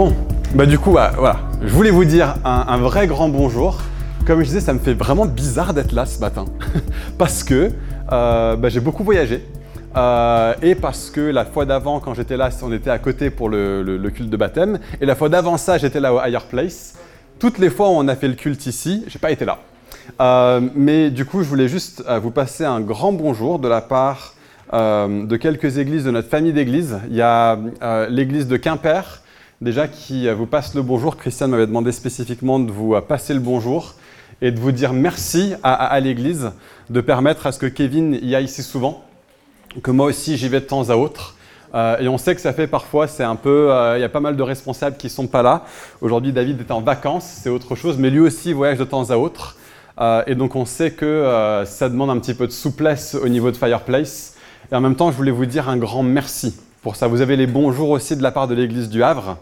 Bon, bah du coup, bah, voilà, je voulais vous dire un, vrai grand bonjour. Comme je disais, ça me fait vraiment bizarre d'être là ce matin, parce que euh, bah, j'ai beaucoup voyagé. Euh, et parce que la fois d'avant, quand j'étais là, on était à côté pour le, culte de baptême. Et la fois d'avant ça, j'étais là au Higher Place. Toutes les fois où on a fait le culte ici, j'ai pas été là. Euh, mais du coup, je voulais juste vous passer un grand bonjour de la part de quelques églises de notre famille d'églises. Il y a l'église de Quimper, déjà qui euh, vous passe le bonjour. Christian m'avait demandé spécifiquement de vous euh, passer le bonjour et de vous dire merci à, l'Église de permettre à ce que Kevin y aille si souvent, que moi aussi j'y vais de temps à autre. Euh, et on sait que ça fait parfois, c'est un peu, il y a pas mal de responsables qui sont pas là. Aujourd'hui, David est en vacances, c'est autre chose, mais lui aussi voyage de temps à autre. et donc on sait que ça demande un petit peu de souplesse au niveau de Fireplace. Et en même temps, je voulais vous dire un grand merci pour ça. Vous avez les bonjours aussi de la part de l'Église du Havre.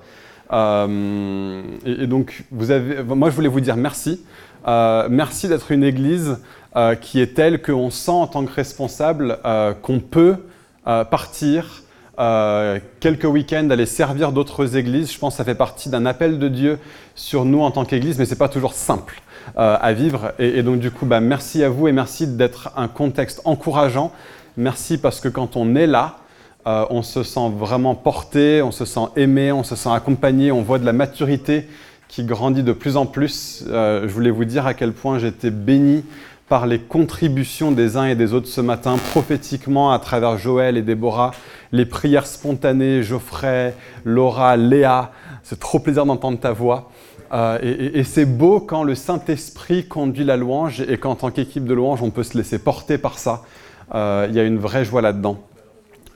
Euh, et, donc, vous avez, moi, je voulais vous dire merci. Euh, merci d'être une Église euh, qui est telle qu'on sent en tant que responsable qu'on peut partir quelques week-ends, aller servir d'autres églises. Je pense que ça fait partie d'un appel de Dieu sur nous en tant qu'Église, mais ce n'est pas toujours simple à vivre. Et, et, donc, du coup, bah, merci à vous et merci d'être un contexte encourageant. Merci parce que quand on est là, euh, on se sent vraiment porté, on se sent aimé, on se sent accompagné, on voit de la maturité qui grandit de plus en plus. Euh, je voulais vous dire à quel point j'étais béni par les contributions des uns et des autres ce matin, prophétiquement à travers Joël et Déborah, les prières spontanées, Geoffrey, Laura, Léa. C'est trop plaisir d'entendre ta voix. Euh, et, c'est beau quand le Saint-Esprit conduit la louange et qu'en tant qu'équipe de louange, on peut se laisser porter par ça. Il y a une vraie joie là-dedans.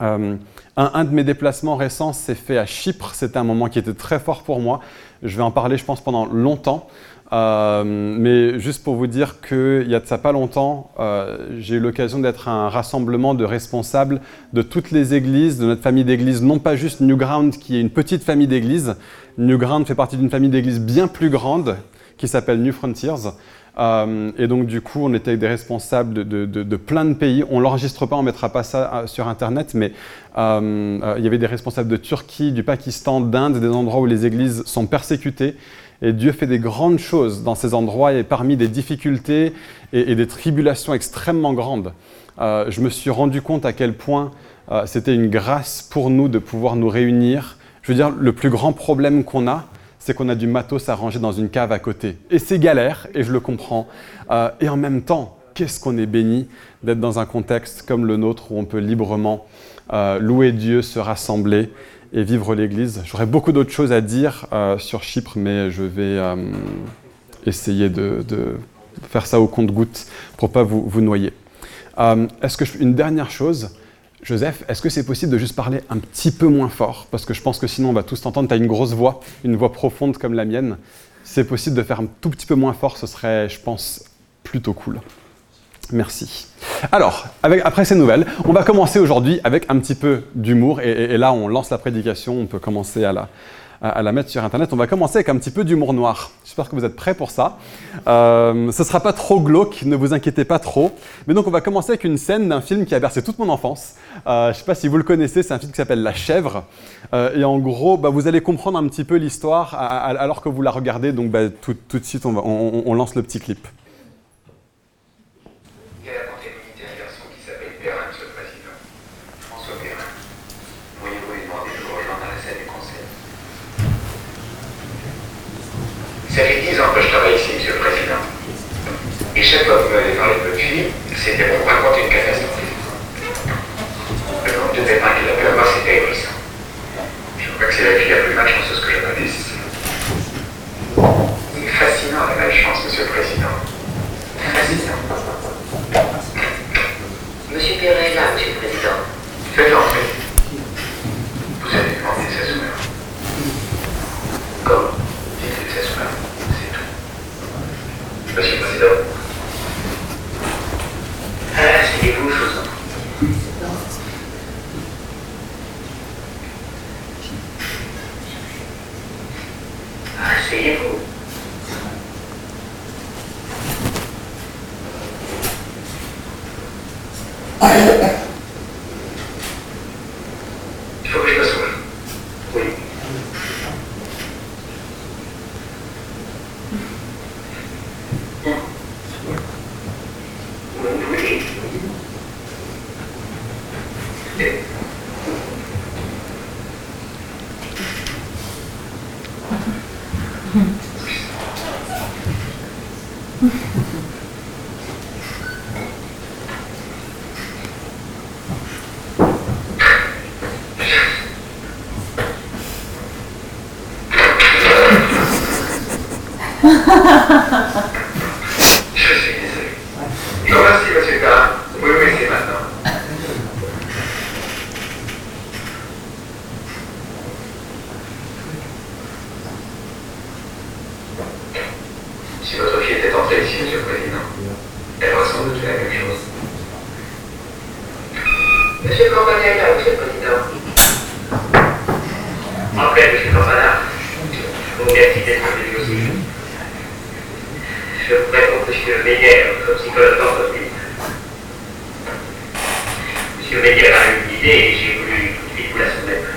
Euh, un, de mes déplacements récents s'est fait à Chypre. C'était un moment qui était très fort pour moi. Je vais en parler, je pense, pendant longtemps. Euh, mais juste pour vous dire qu'il y a de ça pas longtemps, euh, j'ai eu l'occasion d'être un rassemblement de responsables de toutes les églises, de notre famille d'églises, non pas juste Newground qui est une petite famille d'églises. Newground fait partie d'une famille d'églises bien plus grande qui s'appelle New Frontiers. Euh, et donc, du coup, on était avec des responsables de, plein de pays. On ne l'enregistre pas, on ne mettra pas ça euh, sur Internet, mais euh, il y avait des responsables de Turquie, du Pakistan, d'Inde, des endroits où les églises sont persécutées. Et Dieu fait des grandes choses dans ces endroits et parmi des difficultés et, des tribulations extrêmement grandes. je me suis rendu compte à quel point c'était une grâce pour nous de pouvoir nous réunir. Je veux dire, le plus grand problème qu'on a, c'est qu'on a du matos à ranger dans une cave à côté. Et c'est galère, et je le comprends. Euh, et en même temps, qu'est-ce qu'on est béni d'être dans un contexte comme le nôtre où on peut librement euh, louer Dieu, se rassembler et vivre l'Église. J'aurais beaucoup d'autres choses à dire euh, sur Chypre, mais je vais essayer de, faire ça au compte-goutte pour pas vous, noyer. Est-ce que je, une dernière chose Joseph, est-ce que c'est possible de juste parler un petit peu moins fort? Parce que je pense que sinon on va tous t'entendre, tu as une grosse voix, une voix profonde comme la mienne. C'est possible de faire un tout petit peu moins fort, ce serait, je pense, plutôt cool. Merci. Alors, après ces nouvelles, on va commencer aujourd'hui avec un petit peu d'humour. et, là, on lance la prédication, on peut commencer à la, à, la mettre sur Internet. On va commencer avec un petit peu d'humour noir. J'espère que vous êtes prêts pour ça. Euh, ce ne sera pas trop glauque, ne vous inquiétez pas trop. Mais donc on va commencer avec une scène d'un film qui a bercé toute mon enfance. Euh, je ne sais pas si vous le connaissez, c'est un film qui s'appelle La chèvre. Euh, et en gros, bah, vous allez comprendre un petit peu l'histoire alors que vous la regardez. Donc bah, tout, de suite, on lance le petit clip. Ça fait 10 ans que je travaille ici, Monsieur le Président. Fois que vous m'avez parlé de fille, c'était pour raconter une catastrophe. Le nombre de pépins qu'il a pu avoir, c'était épuisant. Je crois que c'est la fille la plus malchanceuse que je connaisse. C'est fascinant la malchance, Monsieur le Président. Fascinant. Monsieur Perret là, Monsieur Je vous remercie, monsieur Perrin. Vous pouvez me laisser maintenant. Si votre fille était entrée ici, monsieur le président, elle doute fait la même chose. Monsieur là, monsieur le président. Entrez, monsieur Campagne. Je vous remercie d'être venu aussi. Je notre psychologue d'entreprise. Monsieur Meyer a eu une idée et j'ai voulu vous la soumettre.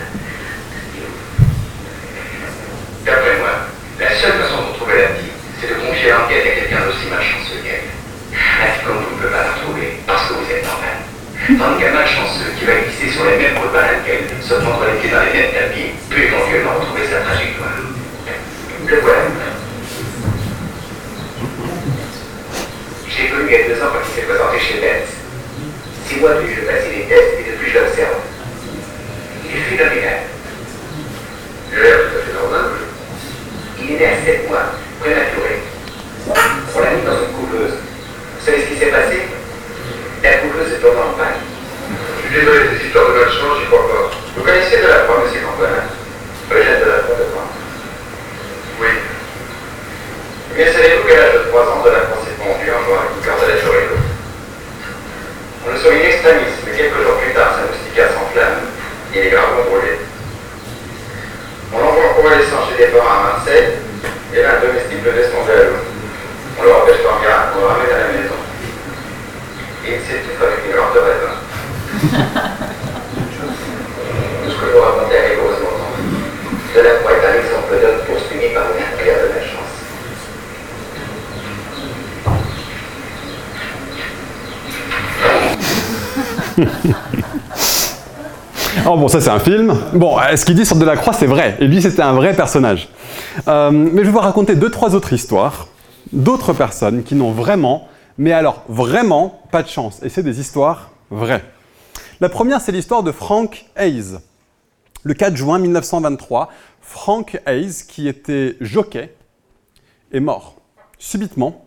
D'après moi, la seule façon de retrouver la petite, c'est de confier l'enquête à quelqu'un d'aussi malchanceux qu'elle. Un type comme vous ne peut pas la retrouver parce que vous êtes normal. Tandis qu'un malchanceux qui va glisser sur les mêmes repas qu'elle, se prendre les pieds dans les mêmes tapis, peut éventuellement retrouver sa trajectoire. Le voilà. J'ai connu il y a deux ans quand il s'est présenté chez Benz. Six mois depuis, je passais des tests et depuis, je l'observe. Il est phénoménal. Je l'air tout à fait normal. Il est né à 7 mois, prématuré. On l'a mis dans une couveuse. Vous savez ce qui s'est passé? La couveuse est tombée en panne. Je suis désolé, ces histoires de malchance, j'y crois pas. Vous connaissez de la croix, monsieur Campanat Eugène de la croix de France. Oui. Eh bien, savez-vous qu'à l'âge de 3 ans, de la est pondue en jouant avec à la chorito On le sauve in extremis, mais quelques jours plus tard, sa moustiquaire s'enflamme et il est gravement brûlé. On l'envoie en convalescence chez des parents à Marseille, et là, un domestique le descend à l'eau. On le repêche par garde, on le ramène à la maison. Et il s'étouffe avec une lampe de raisin. Tout ce que je vous raconte arrive heureusement. De la est un exemple d'homme poursuivi par une affaire de malchance. Oh bon, ça c'est un film. Bon, euh, ce qu'il dit sur Delacroix, c'est vrai. Et lui, c'était un vrai personnage. Euh, mais je vais vous raconter deux, trois autres histoires d'autres personnes qui n'ont vraiment, mais alors vraiment, pas de chance. Et c'est des histoires vraies. La première, c'est l'histoire de Frank Hayes. Le 4 juin 1923, Frank Hayes, qui était jockey, est mort subitement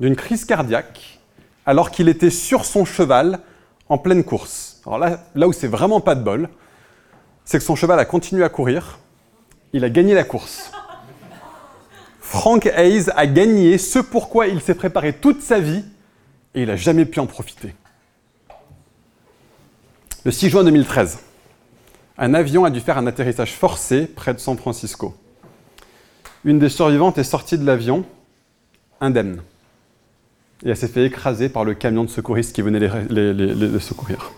d'une crise cardiaque alors qu'il était sur son cheval en pleine course. Alors là, où c'est vraiment pas de bol, c'est que son cheval a continué à courir, il a gagné la course. Frank Hayes a gagné ce pourquoi il s'est préparé toute sa vie et il n'a jamais pu en profiter. Le 6 juin 2013, un avion a dû faire un atterrissage forcé près de San Francisco. Une des survivantes est sortie de l'avion indemne. Et elle s'est fait écraser par le camion de secouristes qui venait les, secourir.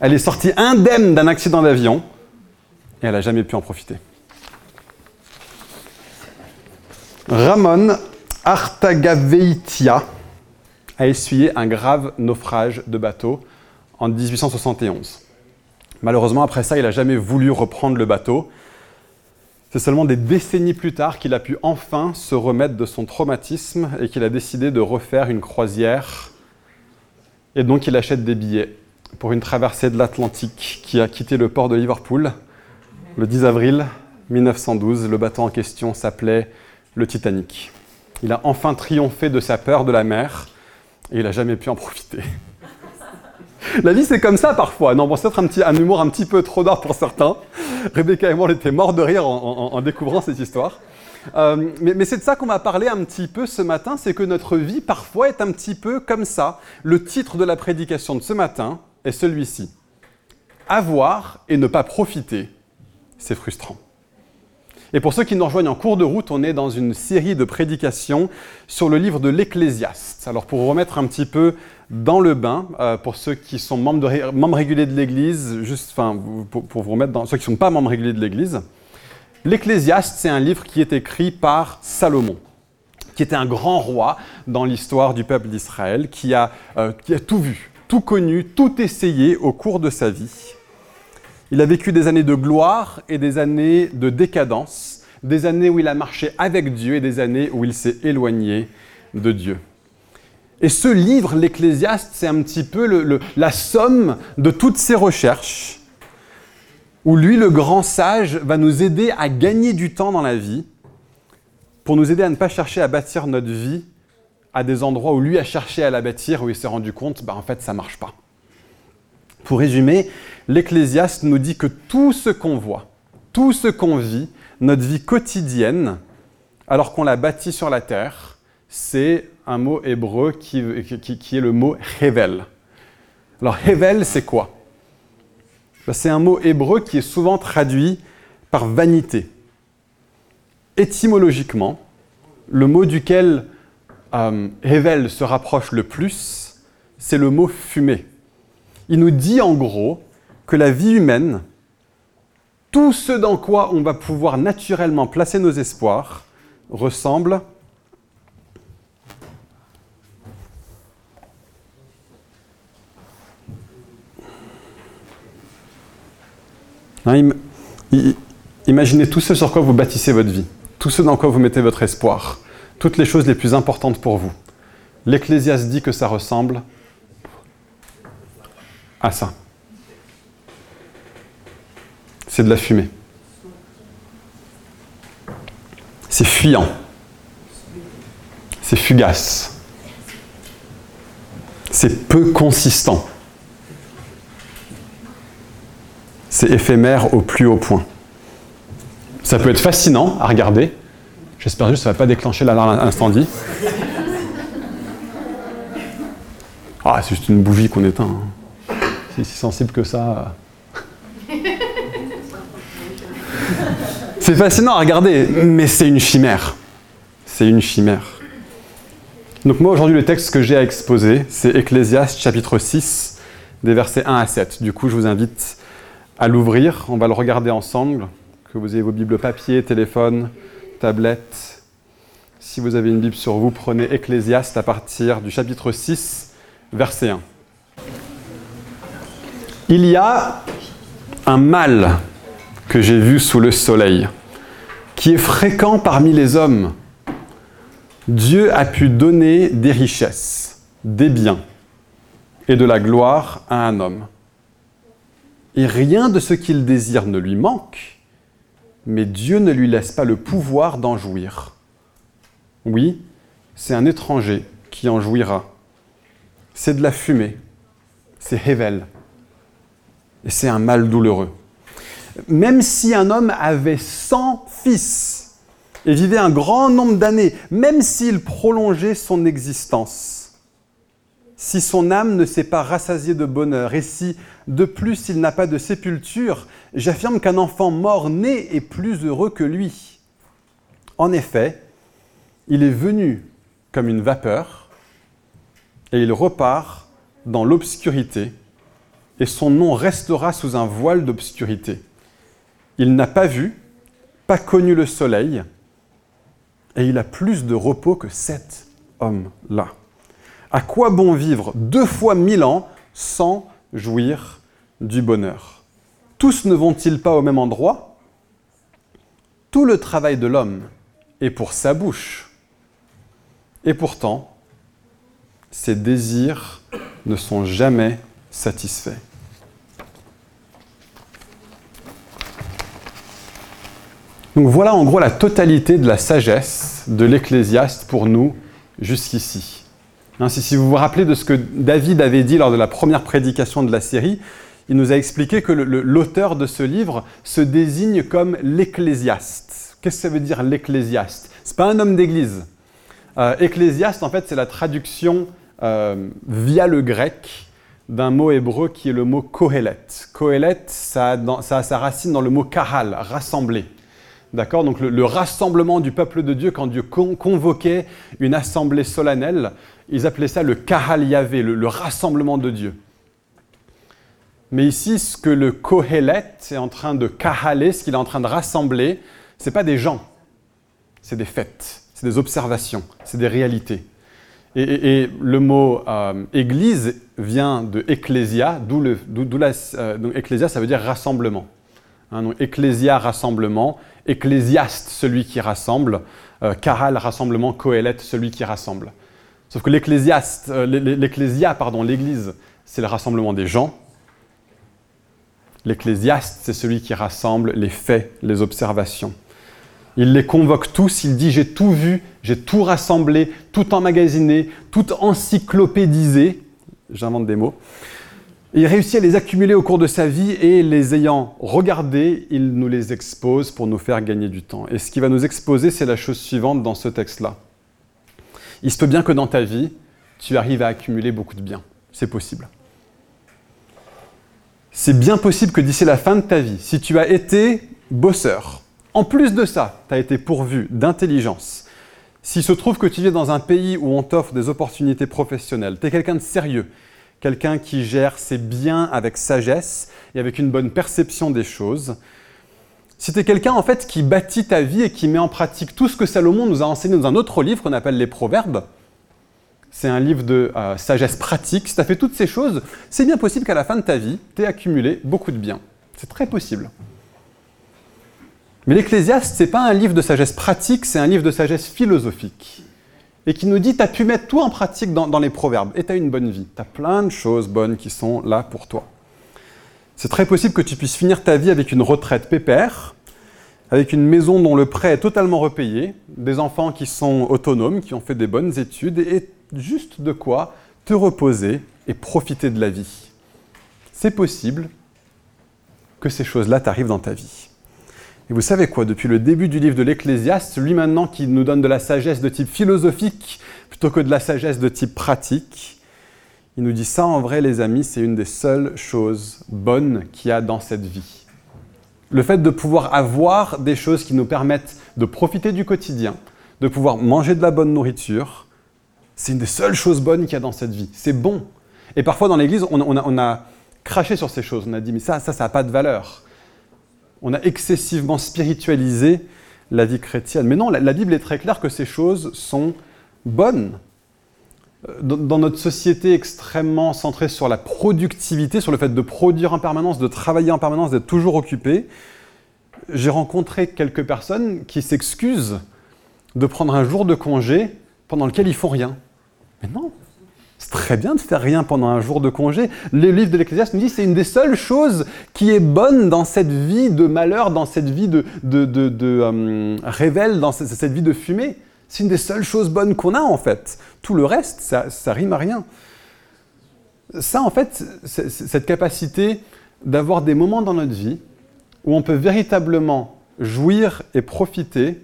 Elle est sortie indemne d'un accident d'avion et elle n'a jamais pu en profiter. Ramon Artagaveitia a essuyé un grave naufrage de bateau en 1871. Malheureusement, après ça, il n'a jamais voulu reprendre le bateau. C'est seulement des décennies plus tard qu'il a pu enfin se remettre de son traumatisme et qu'il a décidé de refaire une croisière. Et donc il achète des billets pour une traversée de l'Atlantique qui a quitté le port de Liverpool le 10 avril 1912. Le bateau en question s'appelait le Titanic. Il a enfin triomphé de sa peur de la mer et il n'a jamais pu en profiter. La vie, c'est comme ça parfois. Non, bon, c'est peut-être un, un humour un petit peu trop d'art pour certains. Rebecca et moi, on était morts de rire en découvrant cette histoire. Euh, mais, mais c'est de ça qu'on va parler un petit peu ce matin, c'est que notre vie parfois est un petit peu comme ça. Le titre de la prédication de ce matin est celui-ci. Avoir et ne pas profiter, c'est frustrant. Et pour ceux qui nous rejoignent en cours de route, on est dans une série de prédications sur le livre de l'Ecclésiaste. Alors pour vous remettre un petit peu dans le bain, euh, pour ceux qui sont membres, réguliers de l'Église, juste, pour, pour, vous remettre dans ceux qui ne sont pas membres réguliers de l'Église, l'Ecclésiaste, c'est un livre qui est écrit par Salomon qui était un grand roi dans l'histoire du peuple d'Israël, qui, euh, qui a tout vu, tout connu, tout essayé au cours de sa vie. Il a vécu des années de gloire et des années de décadence, des années où il a marché avec Dieu et des années où il s'est éloigné de Dieu. Et ce livre, l'Ecclésiaste, c'est un petit peu la somme de toutes ses recherches, où lui, le grand sage, va nous aider à gagner du temps dans la vie pour nous aider à ne pas chercher à bâtir notre vie à des endroits où lui a cherché à la bâtir, où il s'est rendu compte, bah, en fait, ça marche pas. Pour résumer, l'Ecclésiaste nous dit que tout ce qu'on voit, tout ce qu'on vit, notre vie quotidienne, alors qu'on l'a bâti sur la terre, c'est un mot hébreu qui, est le mot Hevel. Alors Hevel, c'est quoi? Bah, C'est un mot hébreu qui est souvent traduit par vanité. Étymologiquement, le mot duquel euh, Hevel se rapproche le plus, c'est le mot fumée. Il nous dit en gros que la vie humaine, tout ce dans quoi on va pouvoir naturellement placer nos espoirs, ressemble hein, Imaginez tout ce sur quoi vous bâtissez votre vie, tout ce dans quoi vous mettez votre espoir toutes les choses les plus importantes pour vous. L'Ecclésiaste dit que ça ressemble à ça. C'est de la fumée. C'est fuyant. C'est fugace. C'est peu consistant. C'est éphémère au plus haut point. Ça peut être fascinant à regarder, J'espère juste que ça ne va pas déclencher l'alarme incendie. Ah, c'est juste une bougie qu'on éteint. Hein. C'est si sensible que ça. C'est fascinant à regarder, mais c'est une chimère. C'est une chimère. Donc moi aujourd'hui le texte que j'ai à exposer, c'est Ecclésiaste chapitre 6, des versets 1 à 7. Du coup je vous invite à l'ouvrir, on va le regarder ensemble, que vous ayez vos bibles papier, téléphone, tablette. Si vous avez une Bible sur vous, prenez Ecclésiaste à partir du chapitre 6, verset 1. Il y a un mal que j'ai vu sous le soleil, qui est fréquent parmi les hommes. Dieu a pu donner des richesses, des biens et de la gloire à un homme. Et rien de ce qu'il désire ne lui manque mais Dieu ne lui laisse pas le pouvoir d'en jouir. Oui, c'est un étranger qui en jouira. C'est de la fumée, c'est Hevel, et c'est un mal douloureux. Même si un homme avait 100 fils et vivait un grand nombre d'années, même s'il prolongeait son existence, si son âme ne s'est pas rassasiée de bonheur, et si de plus il n'a pas de sépulture, j'affirme qu'un enfant mort-né est plus heureux que lui. En effet, il est venu comme une vapeur, et il repart dans l'obscurité, et son nom restera sous un voile d'obscurité. Il n'a pas vu, pas connu le soleil, et il a plus de repos que cet homme-là. À quoi bon vivre deux fois mille ans sans jouir du bonheur? Tous ne vont-ils pas au même endroit? Tout le travail de l'homme est pour sa bouche. Et pourtant, ses désirs ne sont jamais satisfaits. Donc voilà en gros la totalité de la sagesse de l'Ecclésiaste pour nous jusqu'ici. Hein, si, vous vous rappelez de ce que David avait dit lors de la première prédication de la série, il nous a expliqué que l'auteur de ce livre se désigne comme l'ecclésiaste. Qu'est-ce que ça veut dire l'ecclésiaste? N'est pas un homme d'église. Euh, ecclésiaste, en fait, c'est la traduction euh, via le grec d'un mot hébreu qui est le mot kohelet. Kohelet, ça a, sa racine dans le mot kahal, rassembler. D'accord Donc le, rassemblement du peuple de Dieu, quand Dieu convoquait une assemblée solennelle, ils appelaient ça le Kahal Yahvé, le, rassemblement de Dieu. Mais ici, ce que le Kohelet est en train de kahaler, ce qu'il est en train de rassembler, ce n'est pas des gens, c'est des faits, c'est des observations, c'est des réalités. Et, le mot euh, église vient de ecclésia, d'où. Euh, ça veut dire rassemblement. Hein, ecclésia, rassemblement, ecclésiaste, celui qui rassemble, euh, kahal, rassemblement, Kohelet, celui qui rassemble. Sauf que l'ecclésiaste, euh, l'ecclésia, pardon, l'église, c'est le rassemblement des gens. L'ecclésiaste, c'est celui qui rassemble les faits, les observations. Il les convoque tous, il dit j'ai tout vu, j'ai tout rassemblé, tout emmagasiné, tout encyclopédisé. J'invente des mots. Il réussit à les accumuler au cours de sa vie et les ayant regardés, il nous les expose pour nous faire gagner du temps. Et ce qui va nous exposer, c'est la chose suivante dans ce texte-là. Il se peut bien que dans ta vie, tu arrives à accumuler beaucoup de biens. C'est possible. C'est bien possible que d'ici la fin de ta vie, si tu as été bosseur, en plus de ça, tu as été pourvu d'intelligence, s'il se trouve que tu vis dans un pays où on t'offre des opportunités professionnelles, tu es quelqu'un de sérieux, quelqu'un qui gère ses biens avec sagesse et avec une bonne perception des choses, si tu es quelqu'un en fait qui bâtit ta vie et qui met en pratique tout ce que Salomon nous a enseigné dans un autre livre qu'on appelle les Proverbes, c'est un livre de euh, sagesse pratique, si tu as fait toutes ces choses, c'est bien possible qu'à la fin de ta vie, tu aies accumulé beaucoup de biens. C'est très possible. Mais l'Ecclésiaste, ce n'est pas un livre de sagesse pratique, c'est un livre de sagesse philosophique. Et qui nous dit, tu as pu mettre tout en pratique dans, les proverbes, et tu as une bonne vie. Tu as plein de choses bonnes qui sont là pour toi. C'est très possible que tu puisses finir ta vie avec une retraite pépère, avec une maison dont le prêt est totalement repayé, des enfants qui sont autonomes, qui ont fait des bonnes études, et juste de quoi te reposer et profiter de la vie. C'est possible que ces choses-là t'arrivent dans ta vie. Et vous savez quoi, depuis le début du livre de l'Ecclésiaste, lui maintenant qui nous donne de la sagesse de type philosophique plutôt que de la sagesse de type pratique, il nous dit ça en vrai les amis, c'est une des seules choses bonnes qu'il y a dans cette vie. Le fait de pouvoir avoir des choses qui nous permettent de profiter du quotidien, de pouvoir manger de la bonne nourriture, c'est une des seules choses bonnes qu'il y a dans cette vie. C'est bon. Et parfois dans l'Église, on, a, craché sur ces choses. On a dit, mais ça, ça, ça n'a pas de valeur. On a excessivement spiritualisé la vie chrétienne. Mais non, la, Bible est très claire que ces choses sont bonnes. Euh, dans, notre société extrêmement centrée sur la productivité, sur le fait de produire en permanence, de travailler en permanence, d'être toujours occupé, j'ai rencontré quelques personnes qui s'excusent de prendre un jour de congé pendant lequel ils font rien. Mais non, très bien de faire rien pendant un jour de congé. Le livre de l'Ecclésiaste nous dit c'est une des seules choses qui est bonne dans cette vie de malheur, dans cette vie de, de, de, euh, révèle, dans cette, vie de fumée. C'est une des seules choses bonnes qu'on a en fait. Tout le reste, ça, ça rime à rien. Ça, en fait, cette capacité d'avoir des moments dans notre vie où on peut véritablement jouir et profiter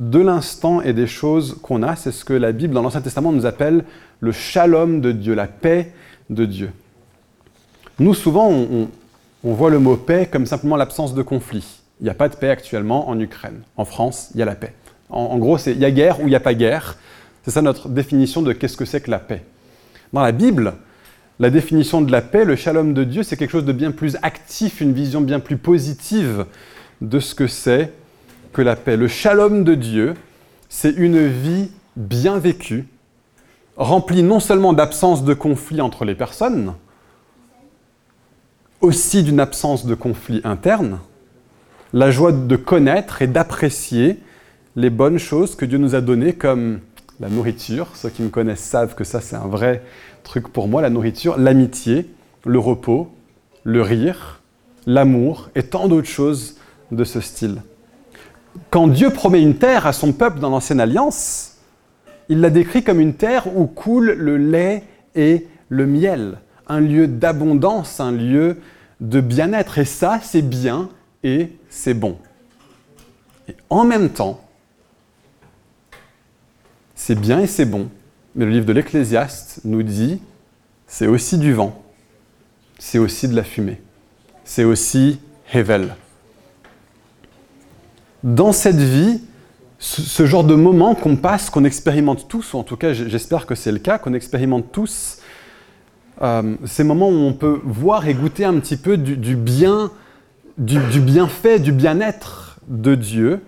de l'instant et des choses qu'on a. C'est ce que la Bible dans l'Ancien Testament nous appelle le shalom de Dieu, la paix de Dieu. Nous, souvent, on, voit le mot paix comme simplement l'absence de conflit. Il n'y a pas de paix actuellement en Ukraine. En France, il y a la paix. En, gros, il y a guerre ou il n'y a pas guerre. C'est ça notre définition de qu'est-ce que c'est que la paix. Dans la Bible, la définition de la paix, le shalom de Dieu, c'est quelque chose de bien plus actif, une vision bien plus positive de ce que c'est que la paix. Le shalom de Dieu, c'est une vie bien vécue, remplie non seulement d'absence de conflit entre les personnes, aussi d'une absence de conflit interne, la joie de connaître et d'apprécier les bonnes choses que Dieu nous a données comme la nourriture. Ceux qui me connaissent savent que ça c'est un vrai truc pour moi, la nourriture, l'amitié, le repos, le rire, l'amour et tant d'autres choses de ce style quand Dieu promet une terre à son peuple dans l'Ancienne Alliance, il la décrit comme une terre où coule le lait et le miel, un lieu d'abondance, un lieu de bien-être. Et ça, c'est bien et c'est bon. Et en même temps, c'est bien et c'est bon, mais le livre de l'Ecclésiaste nous dit, c'est aussi du vent, c'est aussi de la fumée, c'est aussi Hevel dans cette vie, ce, genre de moment qu'on passe, qu'on expérimente tous, ou en tout cas j'espère que c'est le cas, qu'on expérimente tous, euh, ces moments où on peut voir et goûter un petit peu du, bien, du, bienfait, du bien-être de Dieu,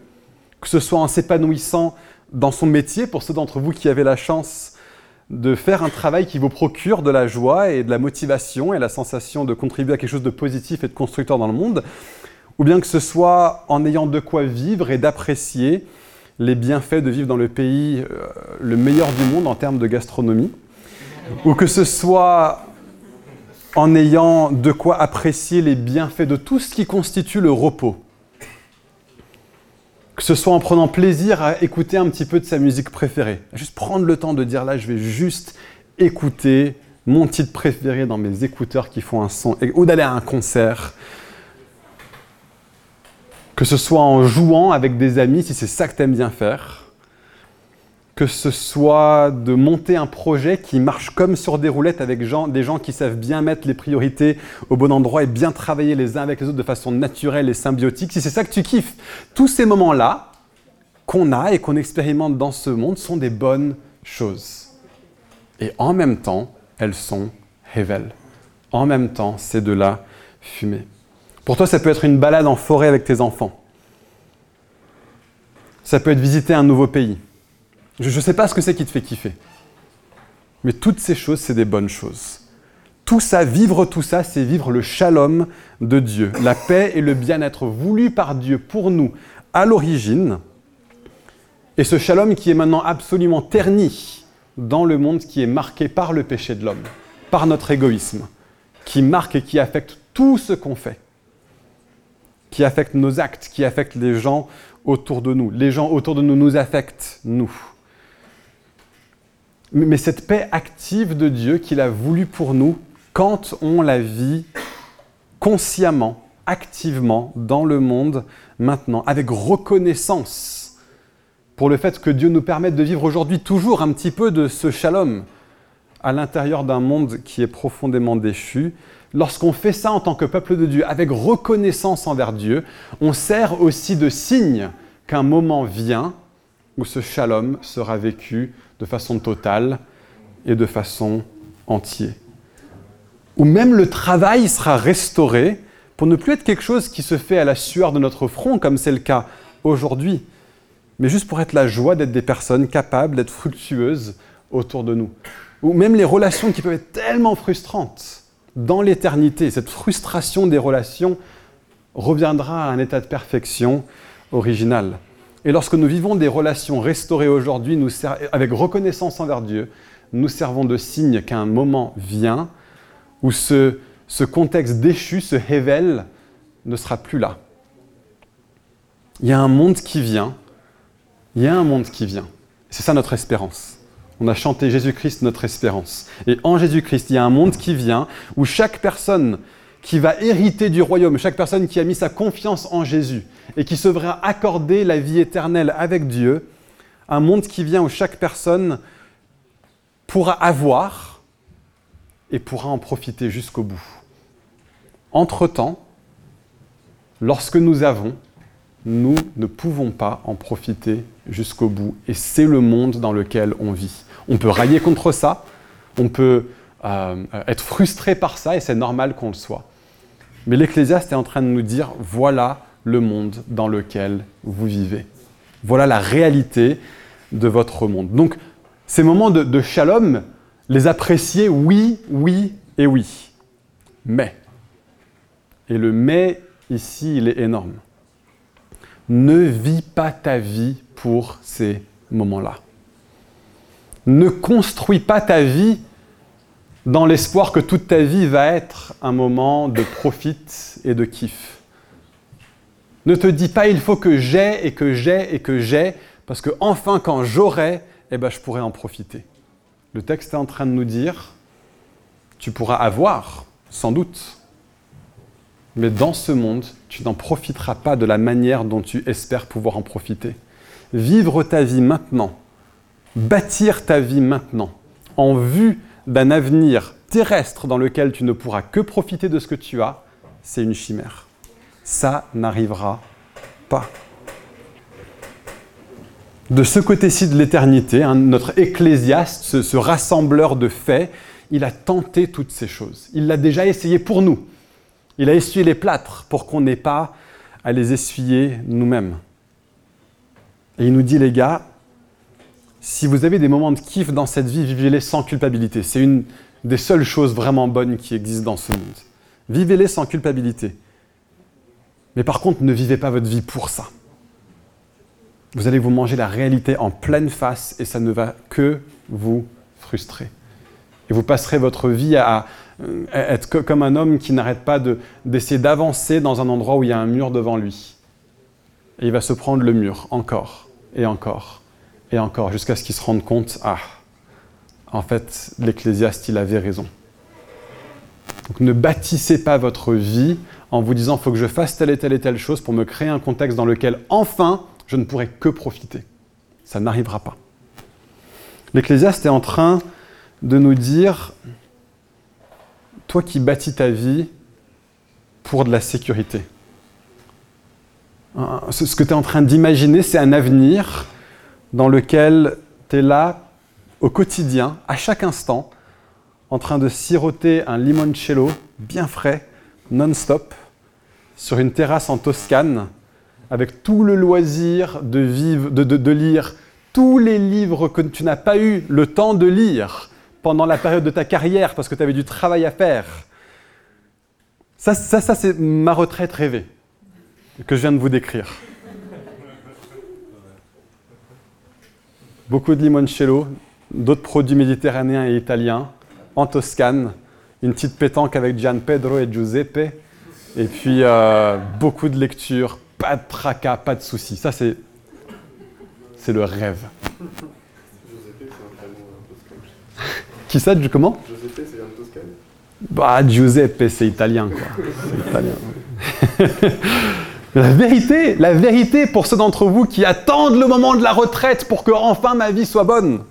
que ce soit en s'épanouissant dans son métier, pour ceux d'entre vous qui avez la chance de faire un travail qui vous procure de la joie et de la motivation et la sensation de contribuer à quelque chose de positif et de constructeur dans le monde, ou bien que ce soit en ayant de quoi vivre et d'apprécier les bienfaits de vivre dans le pays euh, le meilleur du monde en termes de gastronomie, ou que ce soit en ayant de quoi apprécier les bienfaits de tout ce qui constitue le repos. Que ce soit en prenant plaisir à écouter un petit peu de sa musique préférée. Juste prendre le temps de dire là, je vais juste écouter mon titre préféré dans mes écouteurs qui font un son, ou d'aller à un concert. Que ce soit en jouant avec des amis, si c'est ça que tu aimes bien faire que ce soit de monter un projet qui marche comme sur des roulettes avec des gens qui savent bien mettre les priorités au bon endroit et bien travailler les uns avec les autres de façon naturelle et symbiotique, si c'est ça que tu kiffes, tous ces moments-là qu'on a et qu'on expérimente dans ce monde sont des bonnes choses. Et en même temps, elles sont Hevel. En même temps, c'est de la fumée. Pour toi, ça peut être une balade en forêt avec tes enfants. Ça peut être visiter un nouveau pays. Je ne sais pas ce que c'est qui te fait kiffer. Mais toutes ces choses, c'est des bonnes choses. Tout ça, vivre tout ça, c'est vivre le shalom de Dieu, la paix et le bien-être voulu par Dieu pour nous à l'origine. Et ce shalom qui est maintenant absolument terni dans le monde qui est marqué par le péché de l'homme, par notre égoïsme, qui marque et qui affecte tout ce qu'on fait, qui affecte nos actes, qui affecte les gens autour de nous. Les gens autour de nous nous affectent, nous mais cette paix active de Dieu qu'il a voulu pour nous quand on la vit consciemment, activement dans le monde maintenant, avec reconnaissance pour le fait que Dieu nous permette de vivre aujourd'hui toujours un petit peu de ce shalom à l'intérieur d'un monde qui est profondément déchu. Lorsqu'on fait ça en tant que peuple de Dieu, avec reconnaissance envers Dieu, on sert aussi de signe qu'un moment vient où ce shalom sera vécu de façon totale et de façon entière. Où même le travail sera restauré pour ne plus être quelque chose qui se fait à la sueur de notre front, comme c'est le cas aujourd'hui, mais juste pour être la joie d'être des personnes capables d'être fructueuses autour de nous. Ou même les relations qui peuvent être tellement frustrantes dans l'éternité, cette frustration des relations reviendra à un état de perfection original. Et lorsque nous vivons des relations restaurées aujourd'hui, avec reconnaissance envers Dieu, nous servons de signe qu'un moment vient où ce, contexte déchu, ce Hevel, ne sera plus là. Il y a un monde qui vient. Il y a un monde qui vient. C'est ça notre espérance. On a chanté Jésus-Christ, notre espérance. Et en Jésus-Christ, il y a un monde qui vient où chaque personne qui va hériter du royaume, chaque personne qui a mis sa confiance en Jésus et qui se verra accorder la vie éternelle avec Dieu, un monde qui vient où chaque personne pourra avoir et pourra en profiter jusqu'au bout. Entre-temps, lorsque nous avons, nous ne pouvons pas en profiter jusqu'au bout. Et c'est le monde dans lequel on vit. On peut railler contre ça, on peut euh, être frustré par ça, et c'est normal qu'on le soit. Mais l'Ecclésiaste est en train de nous dire, voilà le monde dans lequel vous vivez. Voilà la réalité de votre monde. Donc, ces moments de, shalom, les apprécier, oui, oui et oui. Mais, et le mais ici, il est énorme. Ne vis pas ta vie pour ces moments-là. Ne construis pas ta vie dans l'espoir que toute ta vie va être un moment de profit et de kiff. Ne te dis pas il faut que j'ai et que j'ai et que j'ai, parce que enfin quand j'aurai, eh ben, je pourrai en profiter. Le texte est en train de nous dire, tu pourras avoir, sans doute, mais dans ce monde, tu n'en profiteras pas de la manière dont tu espères pouvoir en profiter. Vivre ta vie maintenant, bâtir ta vie maintenant, en vue d'un avenir terrestre dans lequel tu ne pourras que profiter de ce que tu as, c'est une chimère. Ça n'arrivera pas. De ce côté-ci de l'éternité, hein, notre ecclésiaste, ce, ce rassembleur de faits, il a tenté toutes ces choses. Il l'a déjà essayé pour nous. Il a essuyé les plâtres pour qu'on n'ait pas à les essuyer nous-mêmes. Et il nous dit, les gars, si vous avez des moments de kiff dans cette vie, vivez-les sans culpabilité. C'est une des seules choses vraiment bonnes qui existent dans ce monde. Vivez-les sans culpabilité. Mais par contre, ne vivez pas votre vie pour ça. Vous allez vous manger la réalité en pleine face et ça ne va que vous frustrer. Et vous passerez votre vie à, être comme un homme qui n'arrête pas d'essayer d'avancer dans un endroit où il y a un mur devant lui. Et il va se prendre le mur encore et encore et encore jusqu'à ce qu'il se rende compte, ah, en fait, l'ecclésiaste, il avait raison. Donc ne bâtissez pas votre vie en vous disant, faut que je fasse telle et telle et telle chose pour me créer un contexte dans lequel, enfin, je ne pourrai que profiter. Ça n'arrivera pas. L'ecclésiaste est en train de nous dire, toi qui bâtis ta vie pour de la sécurité, ce que tu es en train d'imaginer, c'est un avenir dans lequel tu es là au quotidien, à chaque instant, en train de siroter un limoncello bien frais, non-stop, sur une terrasse en Toscane, avec tout le loisir de, vivre, de, lire tous les livres que tu n'as pas eu le temps de lire pendant la période de ta carrière parce que tu avais du travail à faire. Ça, ça, ça c'est ma retraite rêvée que je viens de vous décrire. Beaucoup de limoncello, d'autres produits méditerranéens et italiens, en Toscane, une petite pétanque avec Gian Pedro et Giuseppe, et puis euh, beaucoup de lectures, pas de tracas, pas de soucis. Ça, c'est, c'est le rêve. Qui ça, comment Giuseppe, c'est en Toscane. Bah, Giuseppe, c'est italien, quoi. C'est italien. La vérité, la vérité pour ceux d'entre vous qui attendent le moment de la retraite pour que enfin ma vie soit bonne.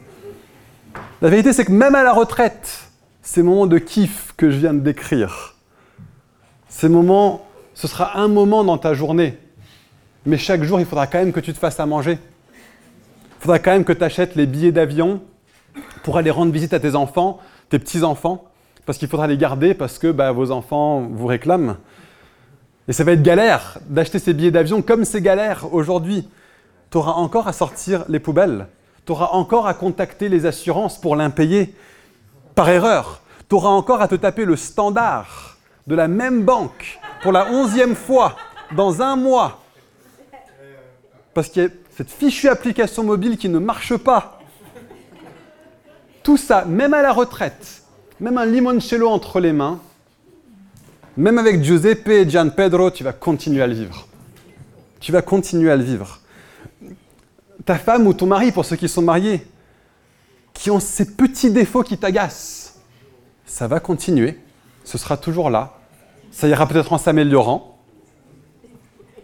La vérité, c'est que même à la retraite, ces moments de kiff que je viens de décrire, ces moments, ce sera un moment dans ta journée. Mais chaque jour, il faudra quand même que tu te fasses à manger. Il faudra quand même que tu achètes les billets d'avion pour aller rendre visite à tes enfants, tes petits-enfants, parce qu'il faudra les garder parce que bah, vos enfants vous réclament. Et ça va être galère d'acheter ces billets d'avion comme c'est galère aujourd'hui. Tu auras encore à sortir les poubelles. Tu auras encore à contacter les assurances pour l'impayer par erreur. Tu auras encore à te taper le standard de la même banque pour la onzième fois dans un mois. Parce qu'il y a cette fichue application mobile qui ne marche pas. Tout ça, même à la retraite, même un limoncello entre les mains, même avec Giuseppe et Gian Pedro, tu vas continuer à le vivre. Tu vas continuer à le vivre. Ta femme ou ton mari, pour ceux qui sont mariés, qui ont ces petits défauts qui t'agacent, ça va continuer. Ce sera toujours là. Ça ira peut-être en s'améliorant.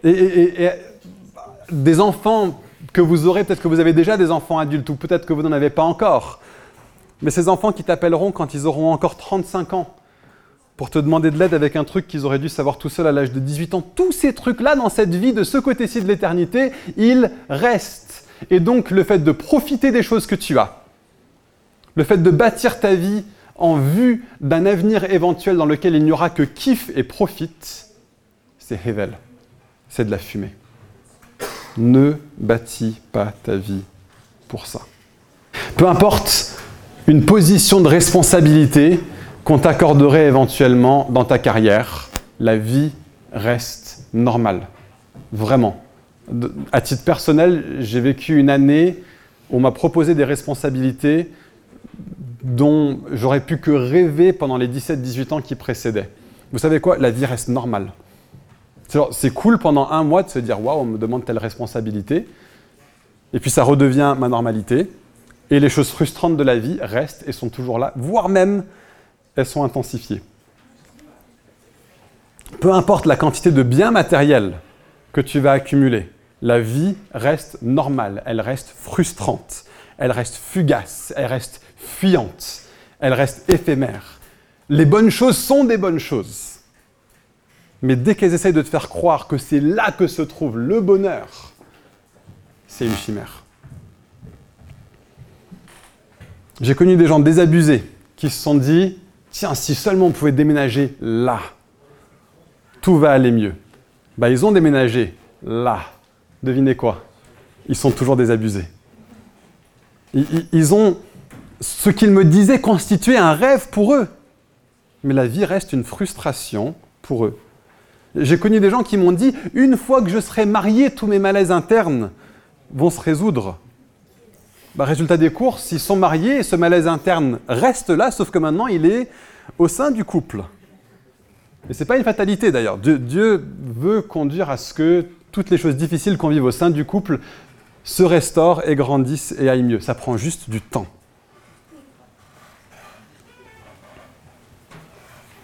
Et, des enfants que vous aurez, peut-être que vous avez déjà des enfants adultes, ou peut-être que vous n'en avez pas encore. Mais ces enfants qui t'appelleront quand ils auront encore 35 ans, pour te demander de l'aide avec un truc qu'ils auraient dû savoir tout seul à l'âge de 18 ans. Tous ces trucs-là dans cette vie, de ce côté-ci de l'éternité, ils restent. Et donc le fait de profiter des choses que tu as, le fait de bâtir ta vie en vue d'un avenir éventuel dans lequel il n'y aura que kiff et profite, c'est Hevel. C'est de la fumée. Ne bâtis pas ta vie pour ça. Peu importe une position de responsabilité, qu'on t'accorderait éventuellement dans ta carrière, la vie reste normale. Vraiment. À titre personnel, j'ai vécu une année où on m'a proposé des responsabilités dont j'aurais pu que rêver pendant les 17-18 ans qui précédaient. Vous savez quoi? La vie reste normale. C'est cool pendant un mois de se dire waouh, on me demande telle responsabilité. Et puis ça redevient ma normalité. Et les choses frustrantes de la vie restent et sont toujours là, voire même elles sont intensifiées. Peu importe la quantité de biens matériels que tu vas accumuler, la vie reste normale, elle reste frustrante, elle reste fugace, elle reste fuyante, elle reste éphémère. Les bonnes choses sont des bonnes choses. Mais dès qu'elles essayent de te faire croire que c'est là que se trouve le bonheur, c'est une chimère. J'ai connu des gens désabusés qui se sont dit tiens, si seulement on pouvait déménager là, tout va aller mieux. Bah, ils ont déménagé là. Devinez quoi? Ils sont toujours désabusés. Ils, ont ce qu'ils me disaient constitué un rêve pour eux. Mais la vie reste une frustration pour eux. J'ai connu des gens qui m'ont dit, une fois que je serai marié, tous mes malaises internes vont se résoudre. Bah, résultat des courses, ils sont mariés et ce malaise interne reste là, sauf que maintenant il est au sein du couple. Et ce n'est pas une fatalité d'ailleurs. Dieu, veut conduire à ce que toutes les choses difficiles qu'on vit au sein du couple se restaurent et grandissent et aillent mieux. Ça prend juste du temps.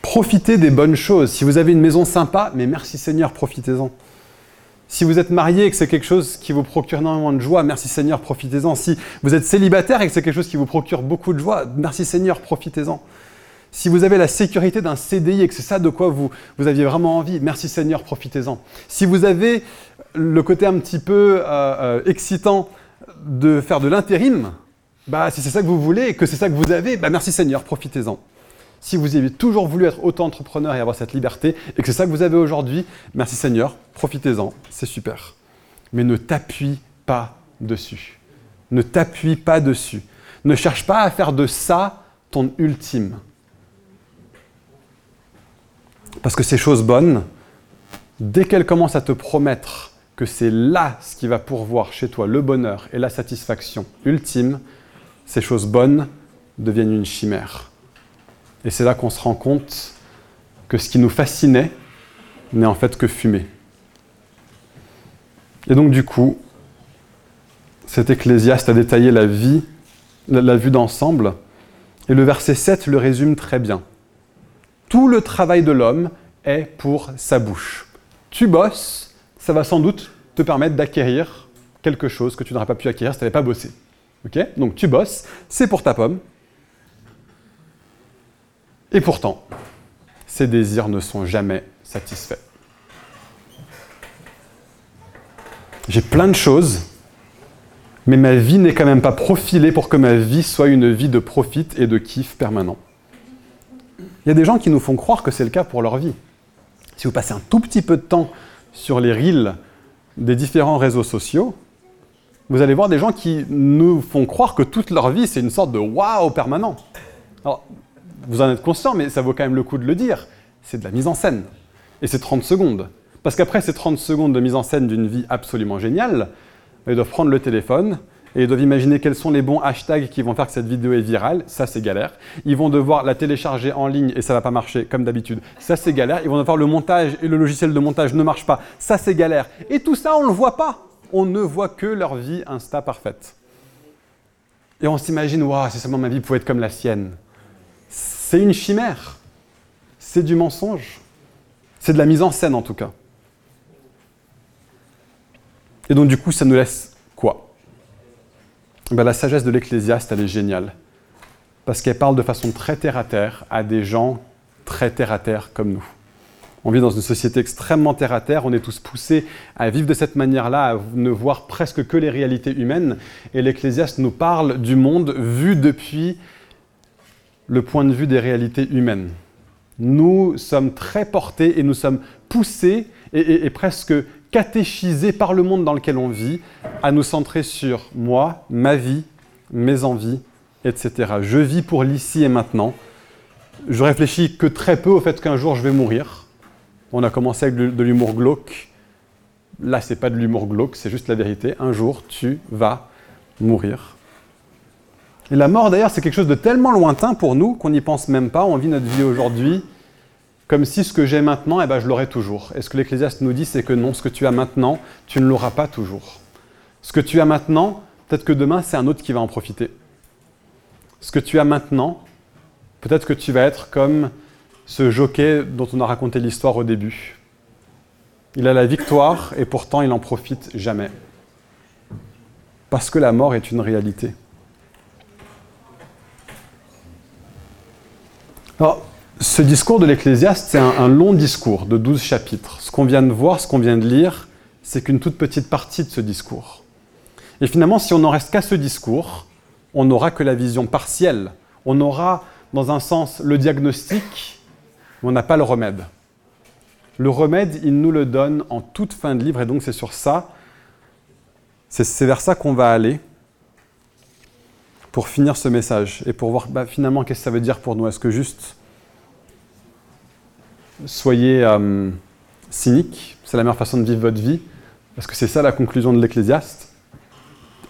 Profitez des bonnes choses. Si vous avez une maison sympa, mais merci Seigneur, profitez-en. Si vous êtes marié et que c'est quelque chose qui vous procure énormément de joie, merci Seigneur, profitez-en. Si vous êtes célibataire et que c'est quelque chose qui vous procure beaucoup de joie, merci Seigneur, profitez-en. Si vous avez la sécurité d'un CDI et que c'est ça de quoi vous, vous aviez vraiment envie, merci Seigneur, profitez-en. Si vous avez le côté un petit peu euh, euh, excitant de faire de l'intérim, bah, si c'est ça que vous voulez et que c'est ça que vous avez, bah, merci Seigneur, profitez-en. Si vous avez toujours voulu être auto-entrepreneur et avoir cette liberté, et que c'est ça que vous avez aujourd'hui, merci Seigneur, profitez-en, c'est super. Mais ne t'appuie pas dessus. Ne t'appuie pas dessus. Ne cherche pas à faire de ça ton ultime. Parce que ces choses bonnes, dès qu'elles commencent à te promettre que c'est là ce qui va pourvoir chez toi le bonheur et la satisfaction ultime, ces choses bonnes deviennent une chimère. Et c'est là qu'on se rend compte que ce qui nous fascinait n'est en fait que fumée. Et donc du coup, cet ecclésiaste a détaillé la vie, la, vue d'ensemble, et le verset 7 le résume très bien. Tout le travail de l'homme est pour sa bouche. Tu bosses, ça va sans doute te permettre d'acquérir quelque chose que tu n'aurais pas pu acquérir si tu n'avais pas bossé. Donc tu bosses, c'est pour ta pomme, et pourtant, ces désirs ne sont jamais satisfaits. J'ai plein de choses, mais ma vie n'est quand même pas profilée pour que ma vie soit une vie de profit et de kiff permanent. Il y a des gens qui nous font croire que c'est le cas pour leur vie. Si vous passez un tout petit peu de temps sur les reels des différents réseaux sociaux, vous allez voir des gens qui nous font croire que toute leur vie, c'est une sorte de waouh permanent. Vous en êtes conscient, mais ça vaut quand même le coup de le dire, c'est de la mise en scène. Et c'est 30 secondes. Parce qu'après ces 30 secondes de mise en scène d'une vie absolument géniale, ils doivent prendre le téléphone et ils doivent imaginer quels sont les bons hashtags qui vont faire que cette vidéo est virale. Ça, c'est galère. Ils vont devoir la télécharger en ligne et ça va pas marcher comme d'habitude. Ça, c'est galère. Ils vont devoir le montage et le logiciel de montage ne marche pas. Ça, c'est galère. Et tout ça, on ne le voit pas. On ne voit que leur vie Insta parfaite. Et on s'imagine, waouh, si seulement ma vie pouvait être comme la sienne. C'est une chimère. C'est du mensonge. C'est de la mise en scène en tout cas. Et donc du coup, ça nous laisse quoi? Ben, La sagesse de l'Ecclésiaste, elle est géniale. Parce qu'elle parle de façon très terre-à-terre à des gens très terre-à-terre comme nous. On vit dans une société extrêmement terre-à-terre, on est tous poussés à vivre de cette manière-là, à ne voir presque que les réalités humaines. Et l'Ecclésiaste nous parle du monde vu depuis le point de vue des réalités humaines. Nous sommes très portés et nous sommes poussés et, presque catéchisés par le monde dans lequel on vit à nous centrer sur moi, ma vie, mes envies, etc. Je vis pour l'ici et maintenant. Je réfléchis que très peu au fait qu'un jour je vais mourir. On a commencé avec de l'humour glauque. Là, c'est pas de l'humour glauque, c'est juste la vérité. Un jour, tu vas mourir. Et la mort, d'ailleurs, c'est quelque chose de tellement lointain pour nous qu'on n'y pense même pas. On vit notre vie aujourd'hui comme si ce que j'ai maintenant, eh ben, je l'aurais toujours. Et ce que l'Ecclésiaste nous dit, c'est que non, ce que tu as maintenant, tu ne l'auras pas toujours. Ce que tu as maintenant, peut-être que demain, c'est un autre qui va en profiter. Ce que tu as maintenant, peut-être que tu vas être comme ce jockey dont on a raconté l'histoire au début. Il a la victoire et pourtant il n'en profite jamais. Parce que la mort est une réalité. Alors, ce discours de l'Ecclésiaste, c'est un, long discours de 12 chapitres. Ce qu'on vient de voir, ce qu'on vient de lire, c'est qu'une toute petite partie de ce discours. Et finalement, si on n'en reste qu'à ce discours, on n'aura que la vision partielle. On aura, dans un sens, le diagnostic, mais on n'a pas le remède. Le remède, il nous le donne en toute fin de livre, et donc c'est sur ça, c'est vers ça qu'on va aller pour finir ce message et pour voir bah, finalement qu'est-ce que ça veut dire pour nous? Est-ce que juste soyez euh, cynique, c'est la meilleure façon de vivre votre vie Est-ce que c'est ça la conclusion de l'Ecclésiaste?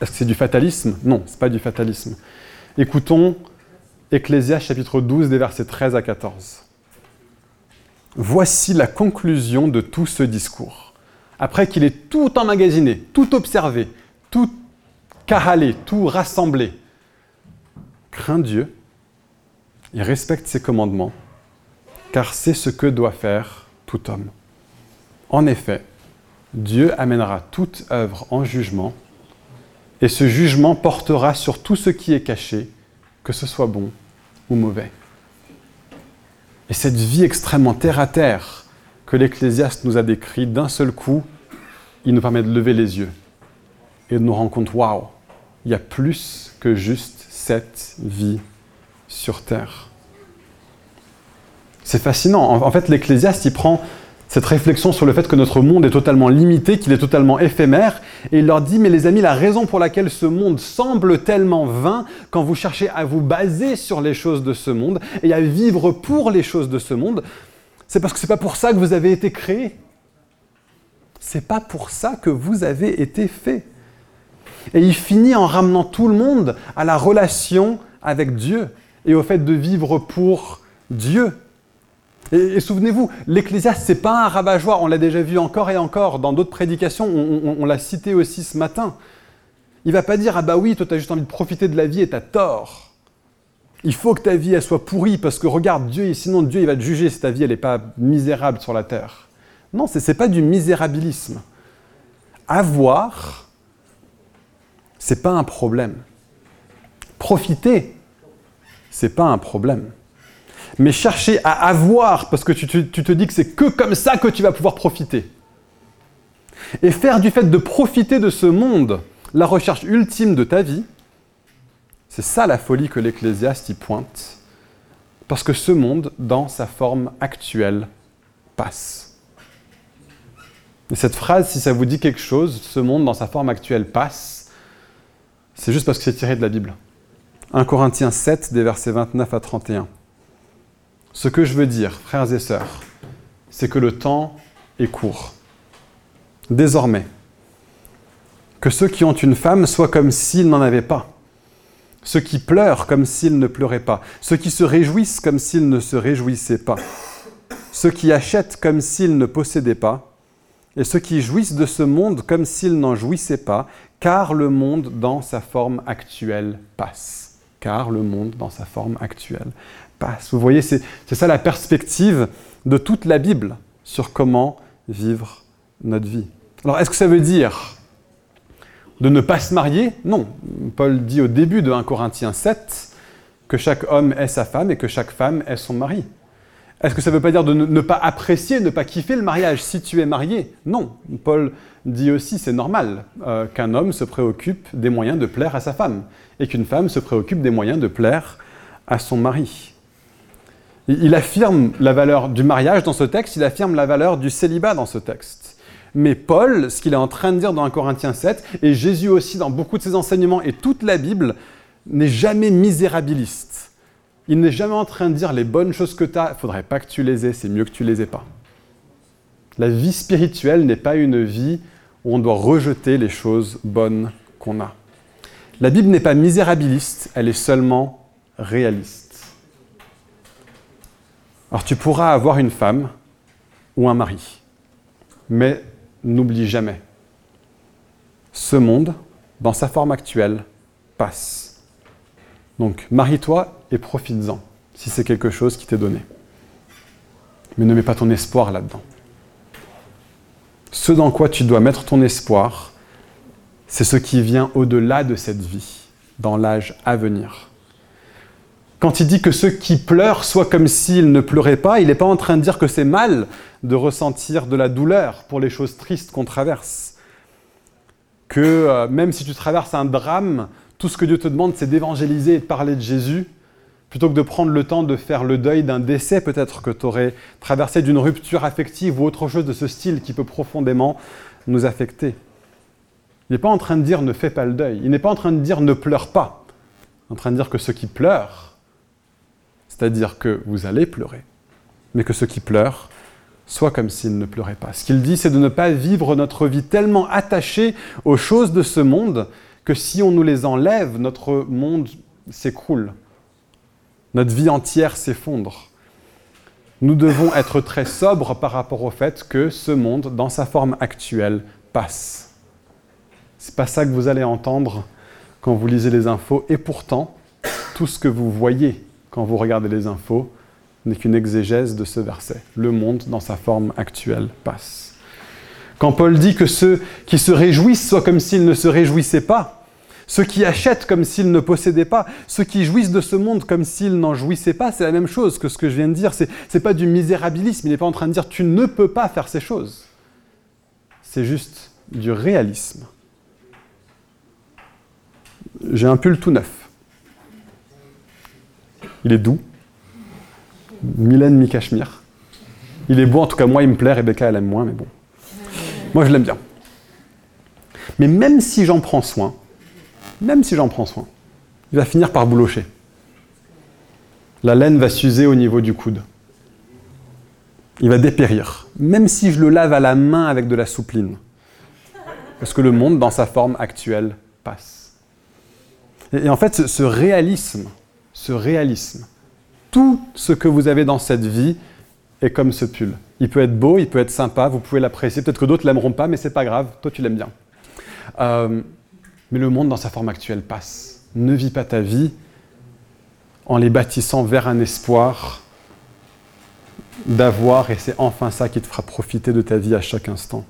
Est-ce que c'est du fatalisme? Non, ce n'est pas du fatalisme. Écoutons Ecclésiaste chapitre 12 des versets 13 à 14. Voici la conclusion de tout ce discours. après qu'il ait tout emmagasiné, tout observé, tout carralé, tout rassemblé, crains Dieu et respecte ses commandements, car c'est ce que doit faire tout homme. En effet, Dieu amènera toute œuvre en jugement, et ce jugement portera sur tout ce qui est caché, que ce soit bon ou mauvais. Et cette vie extrêmement terre à terre que l'Ecclésiaste nous a décrit d'un seul coup, il nous permet de lever les yeux et de nous rendre compte, waouh, il y a plus que juste cette vie sur terre. C'est fascinant. En fait, l'Ecclésiaste, il prend cette réflexion sur le fait que notre monde est totalement limité, qu'il est totalement éphémère, et il leur dit, mais les amis, la raison pour laquelle ce monde semble tellement vain, quand vous cherchez à vous baser sur les choses de ce monde et à vivre pour les choses de ce monde, c'est parce que ce n'est pas pour ça que vous avez été créé. C'est pas pour ça que vous avez été fait. Et il finit en ramenant tout le monde à la relation avec Dieu et au fait de vivre pour Dieu. Et, souvenez-vous, l'Ecclésiaste, n'est pas un rabat-joie, on l'a déjà vu encore et encore dans d'autres prédications, on, l'a cité aussi ce matin. Il va pas dire, ah bah oui, toi tu as juste envie de profiter de la vie et tu as tort. Il faut que ta vie elle soit pourrie parce que regarde Dieu, sinon Dieu il va te juger si ta vie elle n'est pas misérable sur la terre. Non, ce n'est pas du misérabilisme. Avoir, c'est pas un problème. Profiter, c'est pas un problème mais chercher à avoir, parce que tu te, dis que c'est que comme ça que tu vas pouvoir profiter. Et faire du fait de profiter de ce monde la recherche ultime de ta vie, c'est ça la folie que l'Ecclésiaste y pointe. Parce que ce monde, dans sa forme actuelle, passe. Et cette phrase, si ça vous dit quelque chose, ce monde dans sa forme actuelle passe, c'est juste parce que c'est tiré de la Bible. 1 Corinthiens 7, des versets 29 à 31. Ce que je veux dire, frères et sœurs, c'est que le temps est court. Désormais, que ceux qui ont une femme soient comme s'ils n'en avaient pas, ceux qui pleurent comme s'ils ne pleuraient pas, ceux qui se réjouissent comme s'ils ne se réjouissaient pas, ceux qui achètent comme s'ils ne possédaient pas, et ceux qui jouissent de ce monde comme s'ils n'en jouissaient pas, car le monde dans sa forme actuelle passe. Car le monde dans sa forme actuelle vous voyez, c'est ça la perspective de toute la Bible sur comment vivre notre vie. Alors, est-ce que ça veut dire de ne pas se marier? Non. Paul dit au début de 1 Corinthiens 7 que chaque homme est sa femme et que chaque femme est son mari. Est-ce que ça ne veut pas dire de ne, pas apprécier, ne pas kiffer le mariage si tu es marié Non. Paul dit aussi, c'est normal euh, qu'un homme se préoccupe des moyens de plaire à sa femme et qu'une femme se préoccupe des moyens de plaire à son mari. Il affirme la valeur du mariage dans ce texte, il affirme la valeur du célibat dans ce texte. Mais Paul, ce qu'il est en train de dire dans 1 Corinthiens 7, et Jésus aussi dans beaucoup de ses enseignements et toute la Bible, n'est jamais misérabiliste. Il n'est jamais en train de dire les bonnes choses que tu as, faudrait pas que tu les aies, c'est mieux que tu les aies pas. La vie spirituelle n'est pas une vie où on doit rejeter les choses bonnes qu'on a. La Bible n'est pas misérabiliste, elle est seulement réaliste. Alors tu pourras avoir une femme ou un mari, mais n'oublie jamais, ce monde, dans sa forme actuelle, passe. Donc marie-toi et profites-en, si c'est quelque chose qui t'est donné. Mais ne mets pas ton espoir là-dedans. Ce dans quoi tu dois mettre ton espoir, c'est ce qui vient au-delà de cette vie, dans l'âge à venir. Quand il dit que ceux qui pleurent soient comme s'ils ne pleuraient pas, il n'est pas en train de dire que c'est mal de ressentir de la douleur pour les choses tristes qu'on traverse. Que euh, même si tu traverses un drame, tout ce que Dieu te demande, c'est d'évangéliser et de parler de Jésus, plutôt que de prendre le temps de faire le deuil d'un décès peut-être que tu aurais traversé d'une rupture affective ou autre chose de ce style qui peut profondément nous affecter. Il n'est pas en train de dire ne fais pas le deuil, il n'est pas en train de dire ne pleure pas, il est en train de dire que ceux qui pleurent, c'est-à-dire que vous allez pleurer, mais que ceux qui pleurent soient comme s'ils ne pleuraient pas. Ce qu'il dit, c'est de ne pas vivre notre vie tellement attachée aux choses de ce monde que si on nous les enlève, notre monde s'écroule. Notre vie entière s'effondre. nous devons être très sobres par rapport au fait que ce monde, dans sa forme actuelle, passe. C'est pas ça que vous allez entendre quand vous lisez les infos, et pourtant, tout ce que vous voyez quand vous regardez les infos n'est qu'une exégèse de ce verset. Le monde, dans sa forme actuelle, passe. Quand Paul dit que ceux qui se réjouissent soient comme s'ils ne se réjouissaient pas, ceux qui achètent comme s'ils ne possédaient pas, ceux qui jouissent de ce monde comme s'ils n'en jouissaient pas, c'est la même chose que ce que je viens de dire. Ce n'est pas du misérabilisme, il n'est pas en train de dire tu ne peux pas faire ces choses. C'est juste du réalisme. J'ai un pull tout neuf. Il est doux. Mylène mi-cachemire. Il est beau, en tout cas moi il me plaît, Rebecca elle aime moins, mais bon. Moi je l'aime bien. Mais même si j'en prends soin, même si j'en prends soin, il va finir par boulocher. La laine va s'user au niveau du coude. Il va dépérir, même si je le lave à la main avec de la soupline. Parce que le monde, dans sa forme actuelle, passe. Et, en fait, ce réalisme, ce réalisme, tout ce que vous avez dans cette vie est comme ce pull. Il peut être beau, il peut être sympa, vous pouvez l'apprécier. Peut-être que d'autres l'aimeront pas, mais c'est pas grave. Toi, tu l'aimes bien. Euh, mais le monde dans sa forme actuelle passe. Ne vis pas ta vie en les bâtissant vers un espoir d'avoir, et c'est enfin ça qui te fera profiter de ta vie à chaque instant.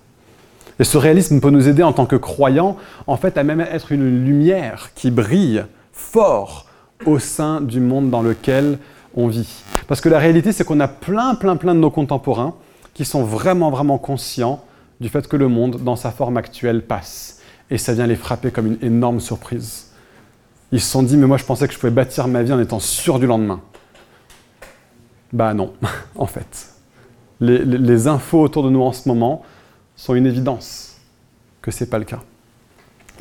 Et ce réalisme peut nous aider en tant que croyants, en fait, à même être une lumière qui brille fort au sein du monde dans lequel on vit. Parce que la réalité, c'est qu'on a plein, plein, plein de nos contemporains qui sont vraiment, vraiment conscients du fait que le monde, dans sa forme actuelle, passe. Et ça vient les frapper comme une énorme surprise. Ils se sont dit, mais moi je pensais que je pouvais bâtir ma vie en étant sûr du lendemain. Bah non, en fait. Les, infos autour de nous en ce moment sont une évidence que ce n'est pas le cas.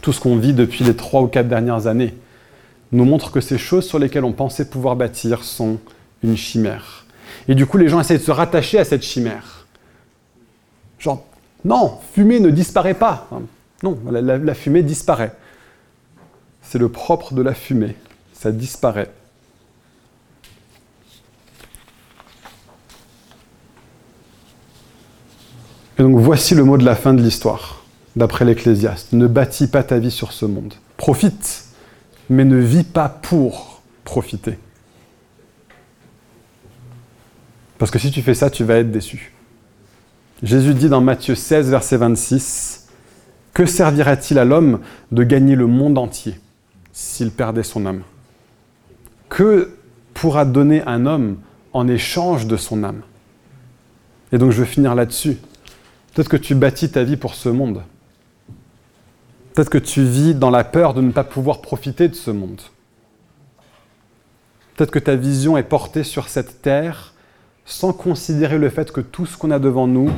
Tout ce qu'on vit depuis les trois ou quatre dernières années, nous montre que ces choses sur lesquelles on pensait pouvoir bâtir sont une chimère. Et du coup, les gens essayent de se rattacher à cette chimère. Genre, non, fumée ne disparaît pas. Non, la, fumée disparaît. C'est le propre de la fumée. Ça disparaît. Et donc voici le mot de la fin de l'histoire, d'après l'Ecclésiaste. Ne bâtis pas ta vie sur ce monde. Profite mais ne vis pas pour profiter. Parce que si tu fais ça, tu vas être déçu. Jésus dit dans Matthieu 16, verset 26, Que servira-t-il à l'homme de gagner le monde entier s'il perdait son âme? Que pourra donner un homme en échange de son âme? Et donc je veux finir là-dessus. Peut-être que tu bâtis ta vie pour ce monde. Peut-être que tu vis dans la peur de ne pas pouvoir profiter de ce monde. Peut-être que ta vision est portée sur cette terre sans considérer le fait que tout ce qu'on a devant nous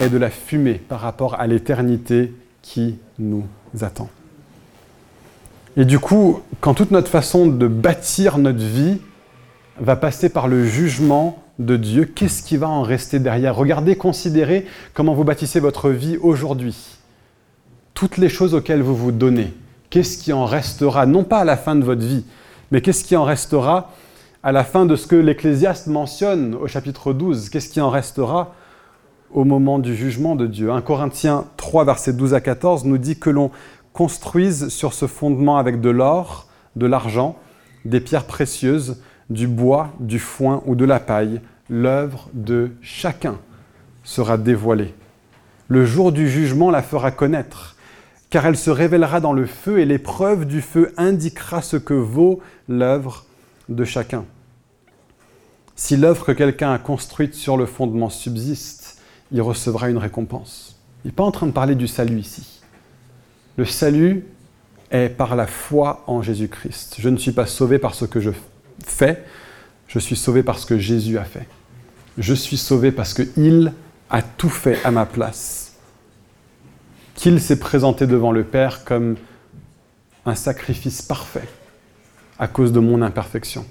est de la fumée par rapport à l'éternité qui nous attend. Et du coup, quand toute notre façon de bâtir notre vie va passer par le jugement de Dieu, qu'est-ce qui va en rester derrière? Regardez, considérez comment vous bâtissez votre vie aujourd'hui. Toutes les choses auxquelles vous vous donnez, qu'est-ce qui en restera, non pas à la fin de votre vie, mais qu'est-ce qui en restera à la fin de ce que l'Ecclésiaste mentionne au chapitre 12, qu'est-ce qui en restera au moment du jugement de Dieu 1 Corinthiens 3, versets 12 à 14 nous dit que l'on construise sur ce fondement avec de l'or, de l'argent, des pierres précieuses, du bois, du foin ou de la paille, l'œuvre de chacun sera dévoilée. Le jour du jugement la fera connaître car elle se révélera dans le feu et l'épreuve du feu indiquera ce que vaut l'œuvre de chacun. Si l'œuvre que quelqu'un a construite sur le fondement subsiste, il recevra une récompense. Il n'est pas en train de parler du salut ici. Le salut est par la foi en Jésus-Christ. Je ne suis pas sauvé par ce que je fais, je suis sauvé par ce que Jésus a fait. Je suis sauvé parce qu'il a tout fait à ma place qu'il s'est présenté devant le Père comme un sacrifice parfait à cause de mon imperfection.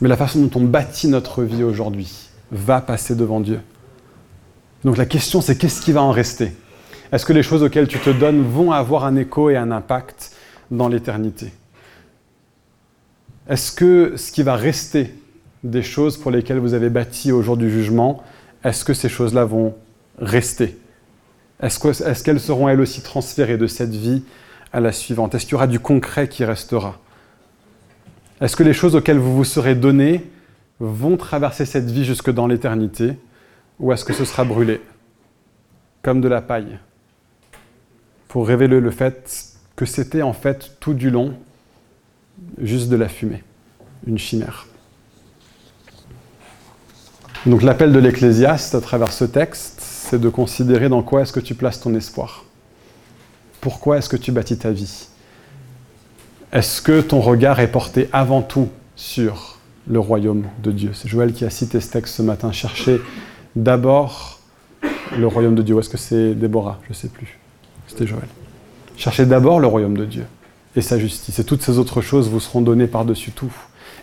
Mais la façon dont on bâtit notre vie aujourd'hui va passer devant Dieu. Donc la question c'est qu'est-ce qui va en rester? Est-ce que les choses auxquelles tu te donnes vont avoir un écho et un impact dans l'éternité? Est-ce que ce qui va rester des choses pour lesquelles vous avez bâti au jour du jugement, est-ce que ces choses-là vont rester? Est-ce qu'elles seront elles aussi transférées de cette vie à la suivante? Est-ce qu'il y aura du concret qui restera? Est-ce que les choses auxquelles vous vous serez donné vont traverser cette vie jusque dans l'éternité? Ou est-ce que ce sera brûlé comme de la paille pour révéler le fait que c'était en fait tout du long juste de la fumée, une chimère. Donc l'appel de l'Ecclésiaste à travers ce texte, c'est de considérer dans quoi est-ce que tu places ton espoir. Pourquoi est-ce que tu bâtis ta vie? Est-ce que ton regard est porté avant tout sur le royaume de Dieu? C'est Joël qui a cité ce texte ce matin. Cherchez d'abord le royaume de Dieu. Ou est-ce que c'est Déborah? Je ne sais plus. C'était Joël. Cherchez d'abord le royaume de Dieu et sa justice. Et toutes ces autres choses vous seront données par-dessus tout.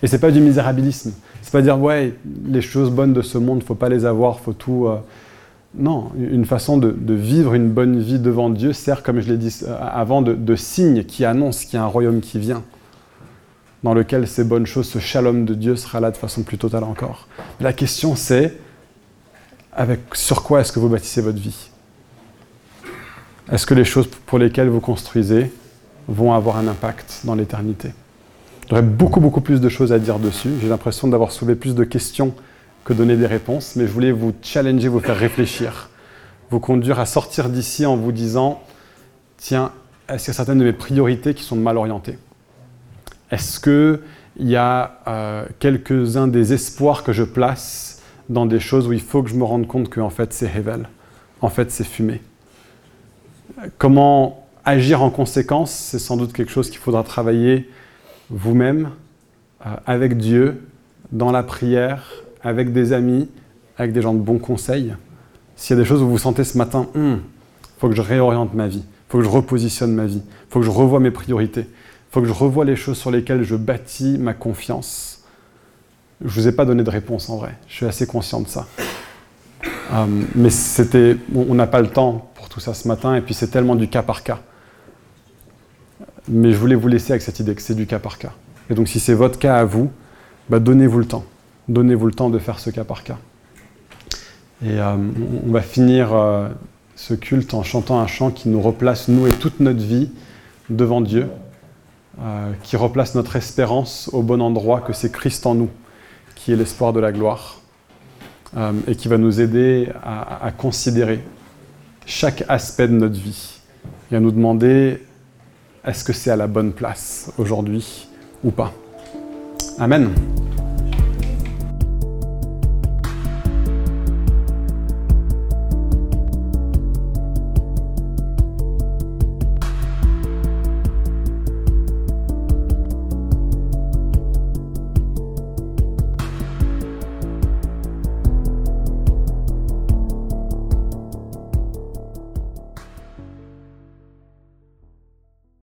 Et c'est pas du misérabilisme. C'est pas dire, ouais, les choses bonnes de ce monde, faut pas les avoir, faut tout. Euh, non, une façon de, vivre une bonne vie devant Dieu sert, comme je l'ai dit euh, avant, de, de signe qui annonce qu'il y a un royaume qui vient, dans lequel ces bonnes choses, ce shalom de Dieu sera là de façon plus totale encore. La question c'est, avec, sur quoi est-ce que vous bâtissez votre vie? Est-ce que les choses pour lesquelles vous construisez vont avoir un impact dans l'éternité? J'aurais beaucoup, beaucoup plus de choses à dire dessus. J'ai l'impression d'avoir soulevé plus de questions que donner des réponses, mais je voulais vous challenger, vous faire réfléchir, vous conduire à sortir d'ici en vous disant, tiens, est-ce qu'il y a certaines de mes priorités qui sont mal orientées? Est-ce qu'il y a euh, quelques-uns des espoirs que je place dans des choses où il faut que je me rende compte que en fait c'est révèle, en fait c'est fumé Comment agir en conséquence C'est sans doute quelque chose qu'il faudra travailler vous-même, euh, avec Dieu, dans la prière, avec des amis, avec des gens de bons conseils. S'il y a des choses où vous sentez ce matin, il hmm, faut que je réoriente ma vie, il faut que je repositionne ma vie, il faut que je revoie mes priorités, il faut que je revoie les choses sur lesquelles je bâtis ma confiance. Je vous ai pas donné de réponse en vrai, je suis assez conscient de ça. Euh, mais c'était, on n'a pas le temps pour tout ça ce matin, et puis c'est tellement du cas par cas. Mais je voulais vous laisser avec cette idée que c'est du cas par cas. Et donc si c'est votre cas à vous, bah, donnez-vous le temps. Donnez-vous le temps de faire ce cas par cas. Et euh, on va finir euh, ce culte en chantant un chant qui nous replace, nous et toute notre vie, devant Dieu, qui replace notre espérance au bon endroit, que c'est Christ en nous, l'espoir de la gloire, et qui va nous aider à considérer chaque aspect de notre vie et à nous demander est-ce que c'est à la bonne place aujourd'hui ou pas? Amen.